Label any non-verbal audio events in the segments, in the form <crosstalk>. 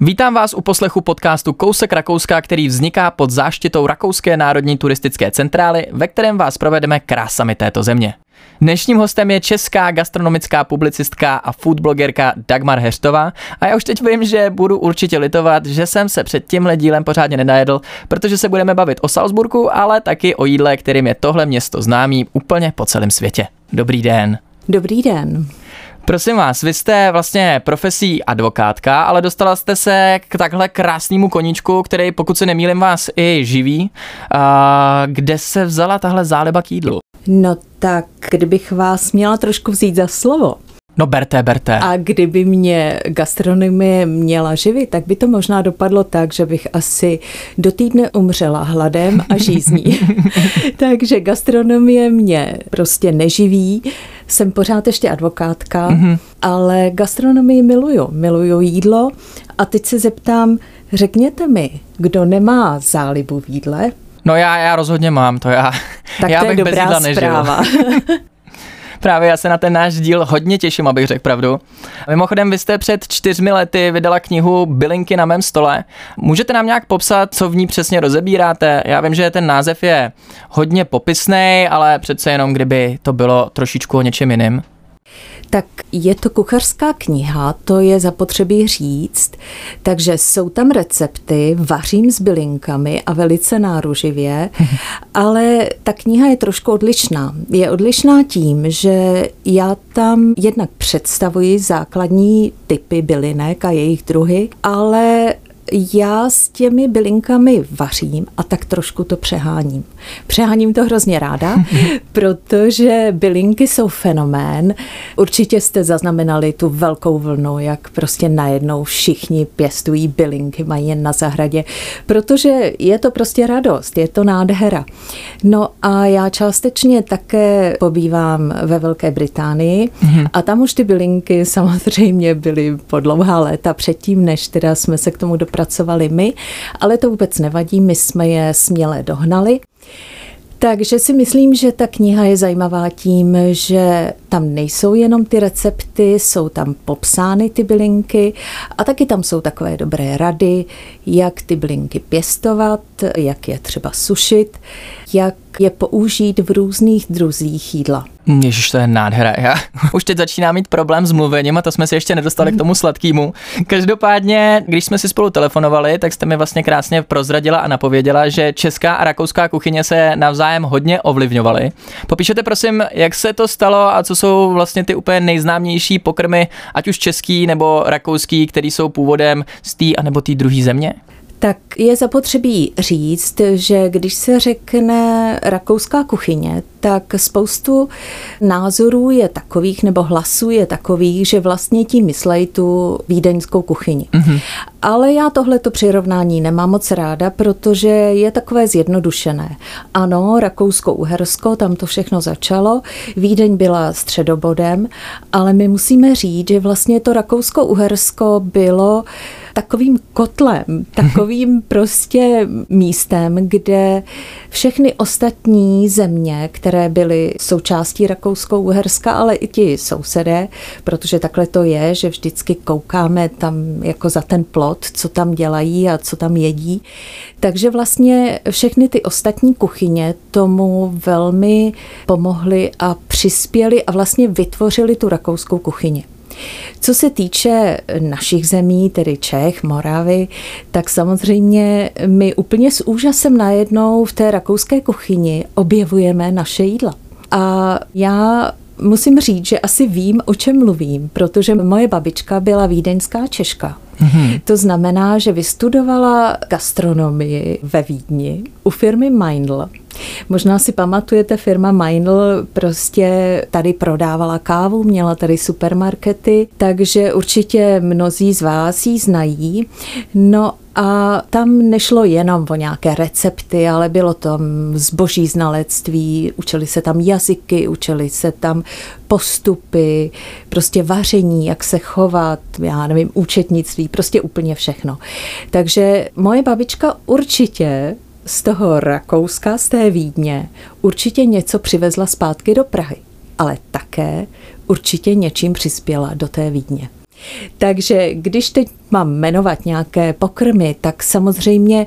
Vítám vás u poslechu podcastu Kousek Rakouska, který vzniká pod záštitou Rakouské národní turistické centrály, ve kterém vás provedeme krásami této země. Dnešním hostem je česká gastronomická publicistka a foodblogerka Dagmar Heštová a já už teď vím, že budu určitě litovat, že jsem se před tímhle dílem pořádně nenajedl, protože se budeme bavit o Salzburgu, ale taky o jídle, kterým je tohle město známý úplně po celém světě. Dobrý den. Dobrý den. Prosím vás, vy jste vlastně profesí advokátka, ale dostala jste se k takhle krásnému koníčku, který, pokud se nemýlim, vás i živí. A kde se vzala tahle záliba k jídlu? No tak, kdybych vás měla trošku vzít za slovo, No berte, berte. A kdyby mě gastronomie měla živit, tak by to možná dopadlo tak, že bych asi do týdne umřela hladem a žízní. <laughs> <laughs> Takže gastronomie mě prostě neživí. Jsem pořád ještě advokátka, mm-hmm. ale gastronomii miluju. Miluju jídlo a teď se zeptám, řekněte mi, kdo nemá zálibu v jídle, No já, já rozhodně mám, to já, tak já to bych je bez dobrá jídla nežil. <laughs> Právě já se na ten náš díl hodně těším, abych řekl pravdu. Mimochodem, vy jste před čtyřmi lety vydala knihu Bylinky na mém stole. Můžete nám nějak popsat, co v ní přesně rozebíráte? Já vím, že ten název je hodně popisný, ale přece jenom kdyby to bylo trošičku o něčem jiným. Tak je to kuchařská kniha, to je zapotřebí říct, takže jsou tam recepty, vařím s bylinkami a velice náruživě, <laughs> ale ta kniha je trošku odlišná. Je odlišná tím, že já tam jednak představuji základní typy bylinek a jejich druhy, ale já s těmi bylinkami vařím a tak trošku to přeháním. Přeháním to hrozně ráda, <laughs> protože bylinky jsou fenomén. Určitě jste zaznamenali tu velkou vlnu, jak prostě najednou všichni pěstují bylinky, mají jen na zahradě, protože je to prostě radost, je to nádhera. No a já částečně také pobývám ve Velké Británii a tam už ty bylinky samozřejmě byly po dlouhá léta předtím, než teda jsme se k tomu dopracovali pracovali my, ale to vůbec nevadí, my jsme je směle dohnali. Takže si myslím, že ta kniha je zajímavá tím, že tam nejsou jenom ty recepty, jsou tam popsány ty bylinky a taky tam jsou takové dobré rady, jak ty bylinky pěstovat, jak je třeba sušit, jak je použít v různých druzích jídla. Ježiš, to je nádhera. Já <laughs> už teď začínám mít problém s mluvením a to jsme si ještě nedostali k tomu sladkému. Každopádně, když jsme si spolu telefonovali, tak jste mi vlastně krásně prozradila a napověděla, že česká a rakouská kuchyně se navzájem hodně ovlivňovaly. Popíšete prosím, jak se to stalo a co jsou vlastně ty úplně nejznámější pokrmy, ať už český nebo rakouský, který jsou původem z té a nebo té druhé země? Tak je zapotřebí říct, že když se řekne rakouská kuchyně, tak spoustu názorů je takových, nebo hlasů je takových, že vlastně tím myslejí tu vídeňskou kuchyni. Mm-hmm. Ale já tohleto přirovnání nemám moc ráda, protože je takové zjednodušené. Ano, Rakousko-Uhersko, tam to všechno začalo, Vídeň byla středobodem, ale my musíme říct, že vlastně to Rakousko-Uhersko bylo takovým kotlem, takovým prostě místem, kde všechny ostatní země, které byly součástí Rakousko-Uherska, ale i ti sousedé, protože takhle to je, že vždycky koukáme tam jako za ten plot, co tam dělají a co tam jedí. Takže vlastně všechny ty ostatní kuchyně tomu velmi pomohly a přispěly a vlastně vytvořili tu rakouskou kuchyni. Co se týče našich zemí, tedy Čech, Moravy, tak samozřejmě my úplně s úžasem najednou v té rakouské kuchyni objevujeme naše jídla. A já musím říct, že asi vím, o čem mluvím, protože moje babička byla vídeňská Češka. Mm-hmm. To znamená, že vystudovala gastronomii ve Vídni u firmy Meindl. Možná si pamatujete, firma Meindl prostě tady prodávala kávu, měla tady supermarkety, takže určitě mnozí z vás ji znají. No a tam nešlo jenom o nějaké recepty, ale bylo tam zboží znalectví, učili se tam jazyky, učili se tam postupy, prostě vaření, jak se chovat, já nevím, účetnictví, prostě úplně všechno. Takže moje babička určitě z toho Rakouska, z té Vídně, určitě něco přivezla zpátky do Prahy, ale také určitě něčím přispěla do té Vídně. Takže když teď mám jmenovat nějaké pokrmy, tak samozřejmě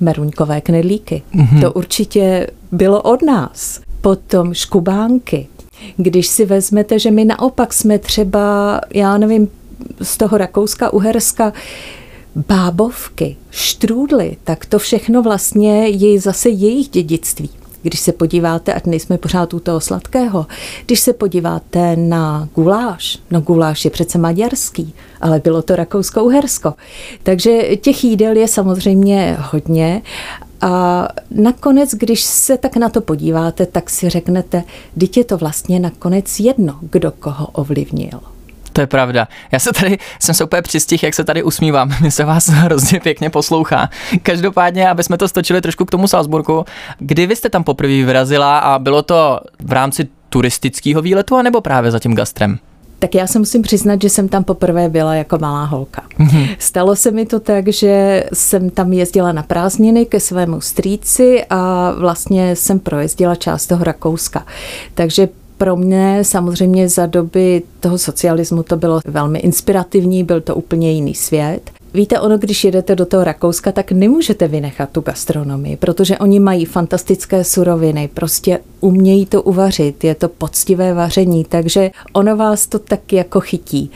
meruňkové knedlíky. Mm-hmm. To určitě bylo od nás. Potom škubánky. Když si vezmete, že my naopak jsme třeba, já nevím, z toho Rakouska, Uherska, bábovky, štrůdly, tak to všechno vlastně je zase jejich dědictví. Když se podíváte, ať nejsme pořád u toho sladkého, když se podíváte na guláš, no guláš je přece maďarský, ale bylo to Rakousko-Uhersko. Takže těch jídel je samozřejmě hodně a nakonec, když se tak na to podíváte, tak si řeknete, je to vlastně nakonec jedno, kdo koho ovlivnil. To je pravda. Já se tady, jsem se úplně přistih, jak se tady usmívám. <laughs> Mně se vás hrozně pěkně poslouchá. Každopádně, aby jsme to stočili trošku k tomu Salzburgu, kdy vy jste tam poprvé vyrazila a bylo to v rámci turistického výletu, anebo právě za tím gastrem? Tak já se musím přiznat, že jsem tam poprvé byla jako malá holka. Mm-hmm. Stalo se mi to tak, že jsem tam jezdila na prázdniny ke svému strýci a vlastně jsem projezdila část toho Rakouska. Takže pro mě samozřejmě za doby toho socialismu to bylo velmi inspirativní, byl to úplně jiný svět. Víte, ono, když jedete do toho Rakouska, tak nemůžete vynechat tu gastronomii, protože oni mají fantastické suroviny, prostě umějí to uvařit, je to poctivé vaření, takže ono vás to tak jako chytí.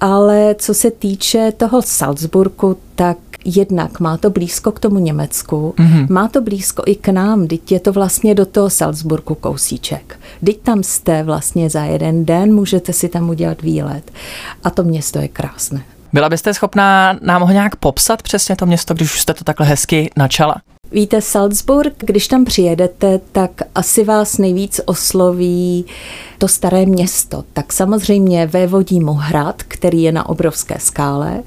Ale co se týče toho Salzburgu, tak jednak má to blízko k tomu Německu, mm-hmm. má to blízko i k nám, teď je to vlastně do toho Salzburgu kousíček. Teď tam jste vlastně za jeden den, můžete si tam udělat výlet. A to město je krásné. Byla byste schopná nám ho nějak popsat přesně to město, když už jste to takhle hezky načala? Víte, Salzburg, když tam přijedete, tak asi vás nejvíc osloví to staré město. Tak samozřejmě vévodí mu hrad, který je na obrovské skále.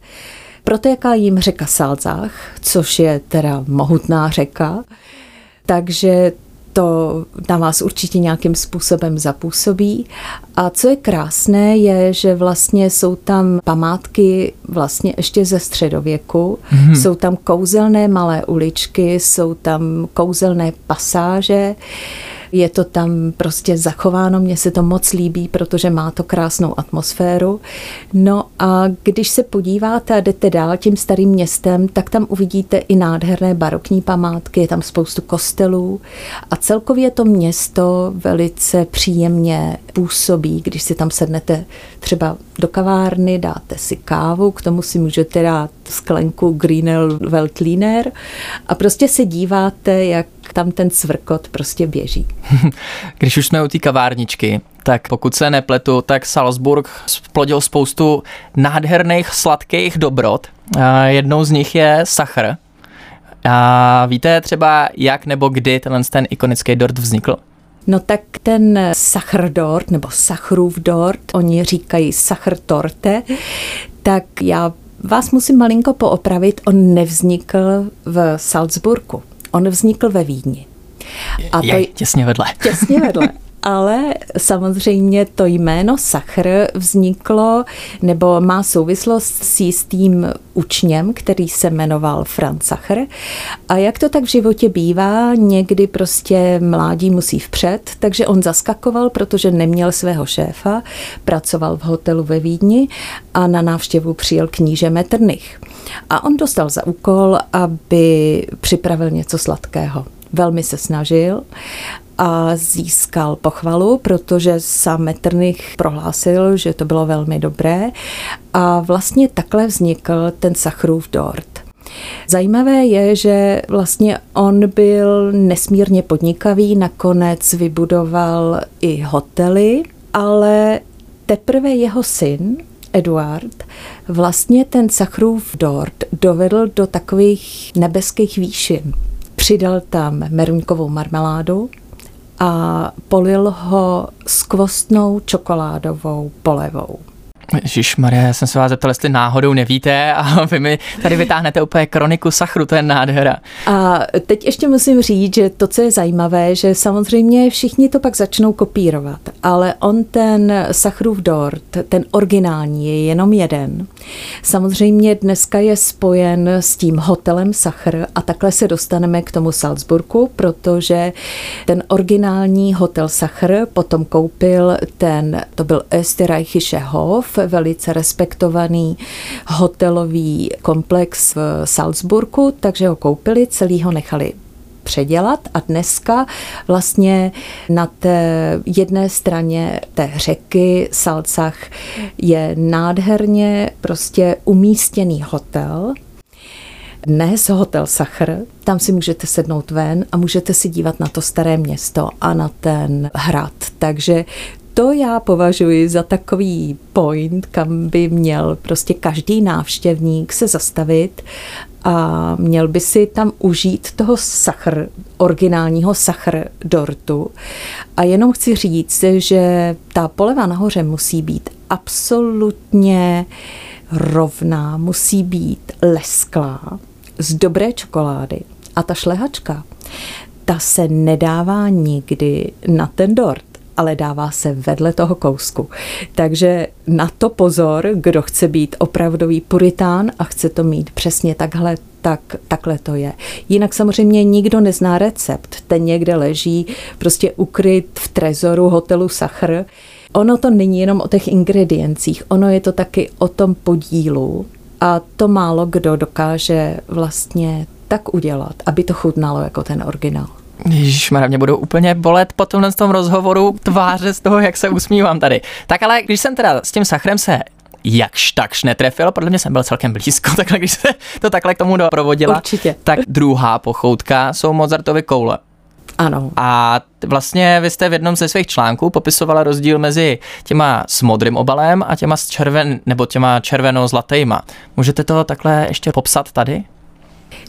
Protéká jim řeka Salzach, což je teda mohutná řeka. Takže to na vás určitě nějakým způsobem zapůsobí. A co je krásné, je, že vlastně jsou tam památky vlastně ještě ze středověku, mm-hmm. jsou tam kouzelné malé uličky, jsou tam kouzelné pasáže, je to tam prostě zachováno, mně se to moc líbí, protože má to krásnou atmosféru. No a když se podíváte a jdete dál tím starým městem, tak tam uvidíte i nádherné barokní památky, je tam spoustu kostelů a celkově to město velice příjemně působí, když si tam sednete třeba do kavárny, dáte si kávu, k tomu si můžete dát sklenku Greenel Weltliner a prostě se díváte, jak tam ten cvrkot prostě běží. <laughs> Když už jsme u té kavárničky, tak pokud se nepletu, tak Salzburg splodil spoustu nádherných sladkých dobrot. Jednou z nich je sachr. A víte třeba, jak nebo kdy tenhle ten ikonický dort vznikl? No tak ten sachdort nebo sachrův dort, oni říkají sachrtorte, tak já vás musím malinko poopravit, on nevznikl v Salzburgu, on vznikl ve Vídni. A to je těsně vedle. Těsně vedle. <laughs> ale samozřejmě to jméno Sachr vzniklo nebo má souvislost s jistým učněm, který se jmenoval Franz Sachr. A jak to tak v životě bývá, někdy prostě mládí musí vpřed, takže on zaskakoval, protože neměl svého šéfa, pracoval v hotelu ve Vídni a na návštěvu přijel kníže Metternich. A on dostal za úkol, aby připravil něco sladkého velmi se snažil a získal pochvalu, protože sám Metternich prohlásil, že to bylo velmi dobré a vlastně takhle vznikl ten Sachrův dort. Zajímavé je, že vlastně on byl nesmírně podnikavý, nakonec vybudoval i hotely, ale teprve jeho syn, Eduard, vlastně ten Sachrův dort dovedl do takových nebeských výšin. Přidal tam meruňkovou marmeládu, a polil ho skvostnou čokoládovou polevou. Ježíš Maria, já jsem se vás zeptal, jestli náhodou nevíte <laughs> a vy mi tady vytáhnete úplně kroniku sachru, to je nádhera. A teď ještě musím říct, že to, co je zajímavé, že samozřejmě všichni to pak začnou kopírovat, ale on ten sachrův dort, ten originální je jenom jeden. Samozřejmě dneska je spojen s tím hotelem Sachr a takhle se dostaneme k tomu Salzburgu, protože ten originální hotel Sachr potom koupil ten, to byl Österreichische Hof, velice respektovaný hotelový komplex v Salzburgu, takže ho koupili, celý ho nechali předělat a dneska vlastně na té jedné straně té řeky Salcach je nádherně prostě umístěný hotel, dnes hotel Sachr, tam si můžete sednout ven a můžete si dívat na to staré město a na ten hrad. Takže to já považuji za takový point, kam by měl prostě každý návštěvník se zastavit a měl by si tam užít toho sachr, originálního sachr dortu. A jenom chci říct, že ta poleva nahoře musí být absolutně rovná, musí být lesklá, z dobré čokolády. A ta šlehačka, ta se nedává nikdy na ten dort ale dává se vedle toho kousku. Takže na to pozor, kdo chce být opravdový puritán a chce to mít přesně takhle, tak takhle to je. Jinak samozřejmě nikdo nezná recept. Ten někde leží prostě ukryt v trezoru hotelu Sachr. Ono to není jenom o těch ingrediencích, ono je to taky o tom podílu a to málo kdo dokáže vlastně tak udělat, aby to chutnalo jako ten originál. Ježišmarja, mě budou úplně bolet po tomhle tom rozhovoru tváře z toho, jak se usmívám tady. Tak ale když jsem teda s tím sachrem se jakž takž netrefil, podle mě jsem byl celkem blízko, <laughs> takhle když se to takhle k tomu doprovodila. Určitě. Tak druhá pochoutka jsou Mozartovy koule. Ano. A vlastně vy jste v jednom ze svých článků popisovala rozdíl mezi těma s modrým obalem a těma s červen, nebo těma červeno-zlatýma. Můžete to takhle ještě popsat tady?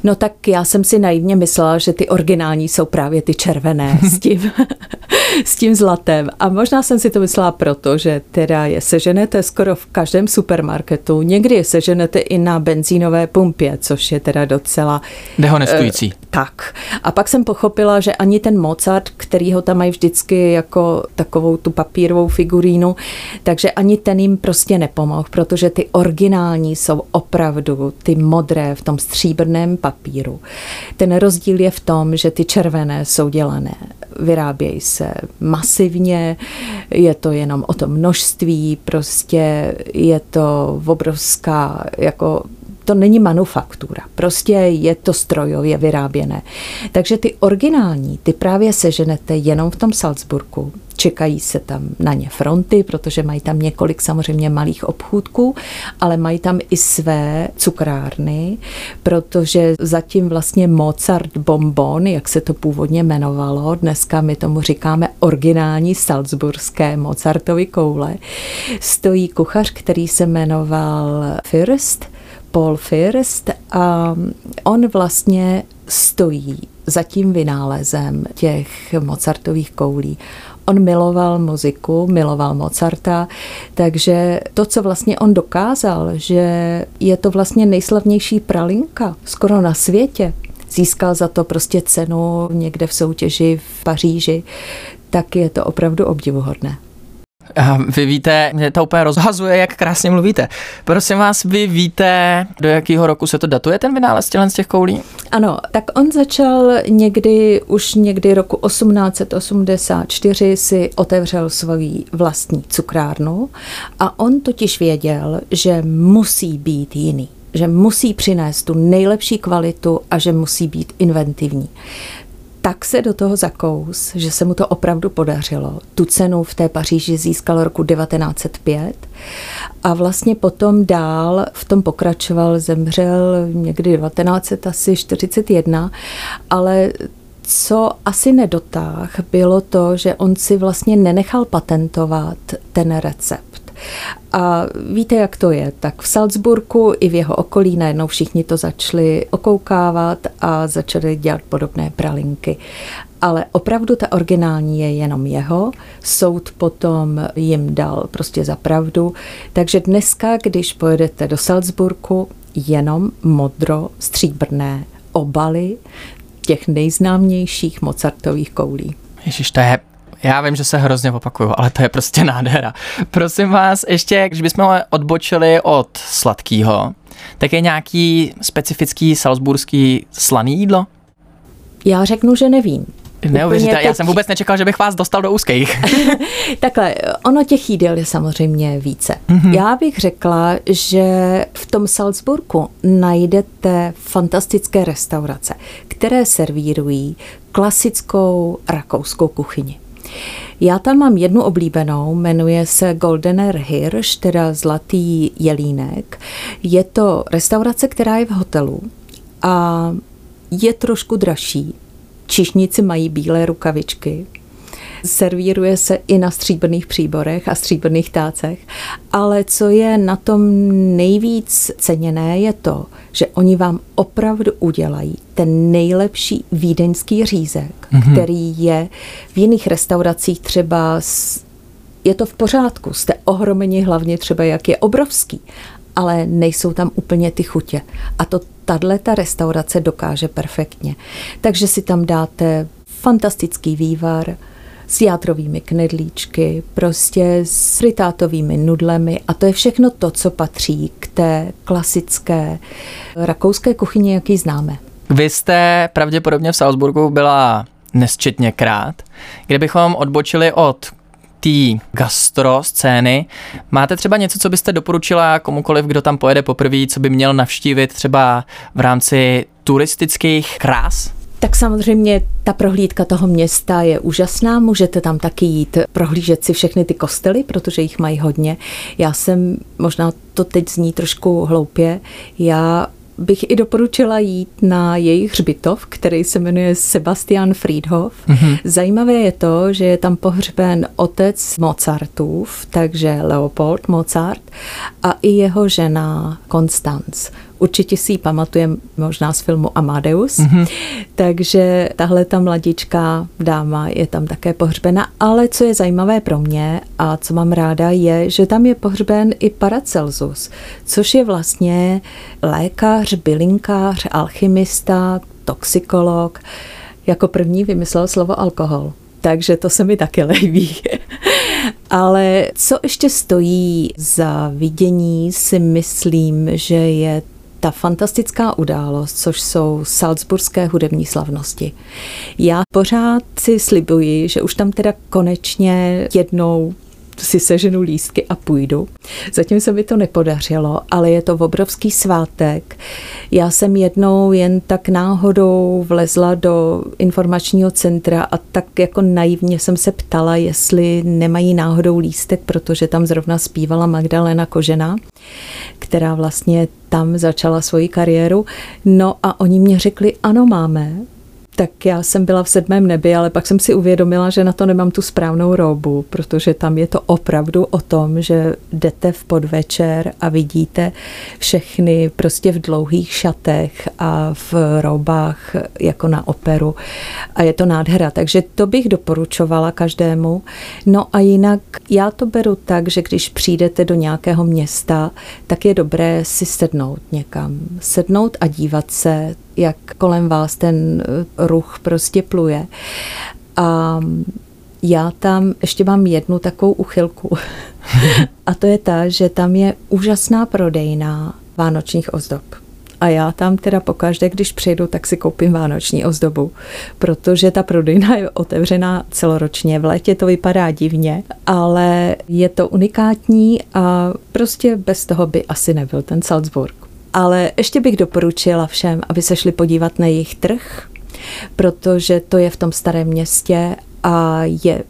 No tak já jsem si naivně myslela, že ty originální jsou právě ty červené <laughs> s tím, s tím zlatem. A možná jsem si to myslela proto, že teda je seženete skoro v každém supermarketu. Někdy je seženete i na benzínové pumpě, což je teda docela... Dehonestující. Uh, tak. A pak jsem pochopila, že ani ten Mozart, který ho tam mají vždycky jako takovou tu papírovou figurínu, takže ani ten jim prostě nepomohl, protože ty originální jsou opravdu ty modré v tom stříbrném papíru. Ten rozdíl je v tom, že ty červené jsou dělané, vyrábějí se masivně, je to jenom o tom množství, prostě je to obrovská jako to není manufaktura, prostě je to strojově vyráběné. Takže ty originální, ty právě seženete jenom v tom Salzburgu. Čekají se tam na ně fronty, protože mají tam několik samozřejmě malých obchůdků, ale mají tam i své cukrárny, protože zatím vlastně Mozart Bonbon, jak se to původně jmenovalo, dneska my tomu říkáme originální salzburské Mozartovy koule, stojí kuchař, který se jmenoval Fürst, Paul First a on vlastně stojí za tím vynálezem těch Mozartových koulí. On miloval muziku, miloval Mozarta, takže to, co vlastně on dokázal, že je to vlastně nejslavnější pralinka skoro na světě, získal za to prostě cenu někde v soutěži v Paříži, tak je to opravdu obdivuhodné. Vy víte, mě to úplně rozhazuje, jak krásně mluvíte. Prosím vás, vy víte, do jakého roku se to datuje, ten vynález z těch koulí? Ano, tak on začal někdy, už někdy roku 1884 si otevřel svoji vlastní cukrárnu a on totiž věděl, že musí být jiný že musí přinést tu nejlepší kvalitu a že musí být inventivní tak se do toho zakous, že se mu to opravdu podařilo. Tu cenu v té Paříži získal roku 1905 a vlastně potom dál v tom pokračoval, zemřel někdy 1941, ale co asi nedotáh, bylo to, že on si vlastně nenechal patentovat ten recept. A víte, jak to je? Tak v Salzburgu i v jeho okolí najednou všichni to začali okoukávat a začali dělat podobné pralinky. Ale opravdu ta originální je jenom jeho. Soud potom jim dal prostě za pravdu. Takže dneska, když pojedete do Salzburgu, jenom modro stříbrné obaly těch nejznámějších Mozartových koulí. Ježiš, to je já vím, že se hrozně opakuju, ale to je prostě nádhera. Prosím vás, ještě, když bychom odbočili od sladkého, tak je nějaký specifický salzburský slaný jídlo? Já řeknu, že nevím Neuvěřitelné, teď... já jsem vůbec nečekal, že bych vás dostal do úzkých. <laughs> Takhle, ono těch jídel je samozřejmě více. Mm-hmm. Já bych řekla, že v tom Salzburgu najdete fantastické restaurace, které servírují klasickou rakouskou kuchyni. Já tam mám jednu oblíbenou, jmenuje se Goldener Hirsch, teda Zlatý jelínek. Je to restaurace, která je v hotelu a je trošku dražší. Čišníci mají bílé rukavičky, servíruje se i na stříbrných příborech a stříbrných tácech, ale co je na tom nejvíc ceněné je to, že oni vám opravdu udělají ten nejlepší vídeňský řízek, mm-hmm. který je v jiných restauracích třeba s, je to v pořádku, jste ohromeni hlavně třeba, jak je obrovský, ale nejsou tam úplně ty chutě. A to tahle ta restaurace dokáže perfektně. Takže si tam dáte fantastický vývar, s játrovými knedlíčky, prostě s fritátovými nudlemi a to je všechno to, co patří k té klasické rakouské kuchyni, jaký známe. Vy jste pravděpodobně v Salzburgu byla nesčetněkrát. Kdybychom odbočili od té gastro scény. Máte třeba něco, co byste doporučila komukoliv, kdo tam pojede poprvé, co by měl navštívit třeba v rámci turistických krás? Tak samozřejmě ta prohlídka toho města je úžasná, můžete tam taky jít prohlížet si všechny ty kostely, protože jich mají hodně. Já jsem, možná to teď zní trošku hloupě, já bych i doporučila jít na jejich hřbitov, který se jmenuje Sebastian Friedhof. Mm-hmm. Zajímavé je to, že je tam pohřben otec Mozartův, takže Leopold Mozart a i jeho žena Konstanz. Určitě si ji pamatujeme možná z filmu Amadeus. Mm-hmm. Takže tahle ta mladičká dáma je tam také pohřbena. Ale co je zajímavé pro mě a co mám ráda, je, že tam je pohřben i Paracelsus, což je vlastně lékař, bylinkář, alchymista, toxikolog. Jako první vymyslel slovo alkohol. Takže to se mi taky líbí. <laughs> Ale co ještě stojí za vidění, si myslím, že je ta fantastická událost, což jsou salzburské hudební slavnosti. Já pořád si slibuji, že už tam teda konečně jednou si seženu lístky a půjdu. Zatím se mi to nepodařilo, ale je to obrovský svátek. Já jsem jednou jen tak náhodou vlezla do informačního centra a tak jako naivně jsem se ptala, jestli nemají náhodou lístek, protože tam zrovna zpívala Magdalena Kožena, která vlastně tam začala svoji kariéru. No a oni mě řekli, ano, máme, tak já jsem byla v sedmém nebi, ale pak jsem si uvědomila, že na to nemám tu správnou robu, protože tam je to opravdu o tom, že jdete v podvečer a vidíte všechny prostě v dlouhých šatech a v robách jako na operu a je to nádhera, takže to bych doporučovala každému. No a jinak já to beru tak, že když přijdete do nějakého města, tak je dobré si sednout někam. Sednout a dívat se, jak kolem vás ten eh, ruch prostě pluje. A já tam ještě mám jednu takovou uchylku. <laughs> a to je ta, že tam je úžasná prodejna vánočních ozdob. A já tam teda pokaždé, když přijdu, tak si koupím vánoční ozdobu, protože ta prodejna je otevřená celoročně. V létě to vypadá divně, ale je to unikátní a prostě bez toho by asi nebyl ten Salzburg. Ale ještě bych doporučila všem, aby se šli podívat na jejich trh, protože to je v tom starém městě a je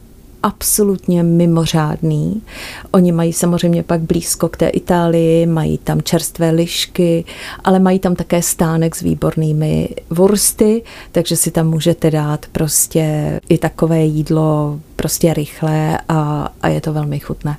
absolutně mimořádný. Oni mají samozřejmě pak blízko k té Itálii, mají tam čerstvé lišky, ale mají tam také stánek s výbornými vursty, takže si tam můžete dát prostě i takové jídlo prostě rychlé a, a je to velmi chutné.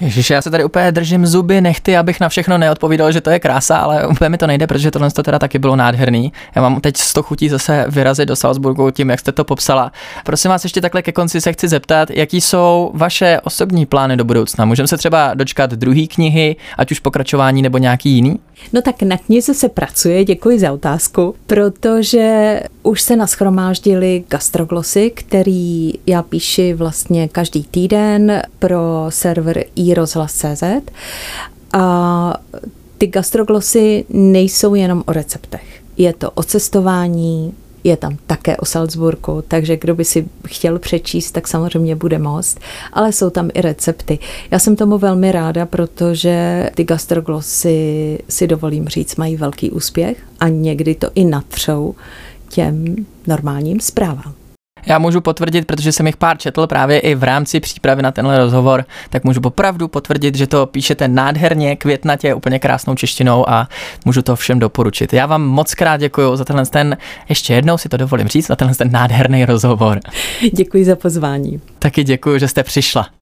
Ježiš, já se tady úplně držím zuby, nechty, abych na všechno neodpovídal, že to je krása, ale úplně mi to nejde, protože tohle to teda taky bylo nádherný. Já mám teď 100 chutí zase vyrazit do Salzburgu tím, jak jste to popsala. Prosím vás ještě takhle ke konci se chci zeptat, jaký jsou vaše osobní plány do budoucna? Můžeme se třeba dočkat druhé knihy, ať už pokračování nebo nějaký jiný? No tak na knize se pracuje, děkuji za otázku, protože už se naschromáždili gastroglosy, který já píši vlastně každý týden pro server iRozhlas.cz a ty gastroglosy nejsou jenom o receptech. Je to o cestování, je tam také o Salzburgu, takže kdo by si chtěl přečíst, tak samozřejmě bude most, ale jsou tam i recepty. Já jsem tomu velmi ráda, protože ty gastroglosy, si dovolím říct, mají velký úspěch a někdy to i natřou těm normálním zprávám. Já můžu potvrdit, protože jsem jich pár četl právě i v rámci přípravy na tenhle rozhovor, tak můžu opravdu potvrdit, že to píšete nádherně, květnatě, úplně krásnou češtinou a můžu to všem doporučit. Já vám moc krát děkuji za tenhle ten, ještě jednou si to dovolím říct, za tenhle ten nádherný rozhovor. Děkuji za pozvání. Taky děkuji, že jste přišla.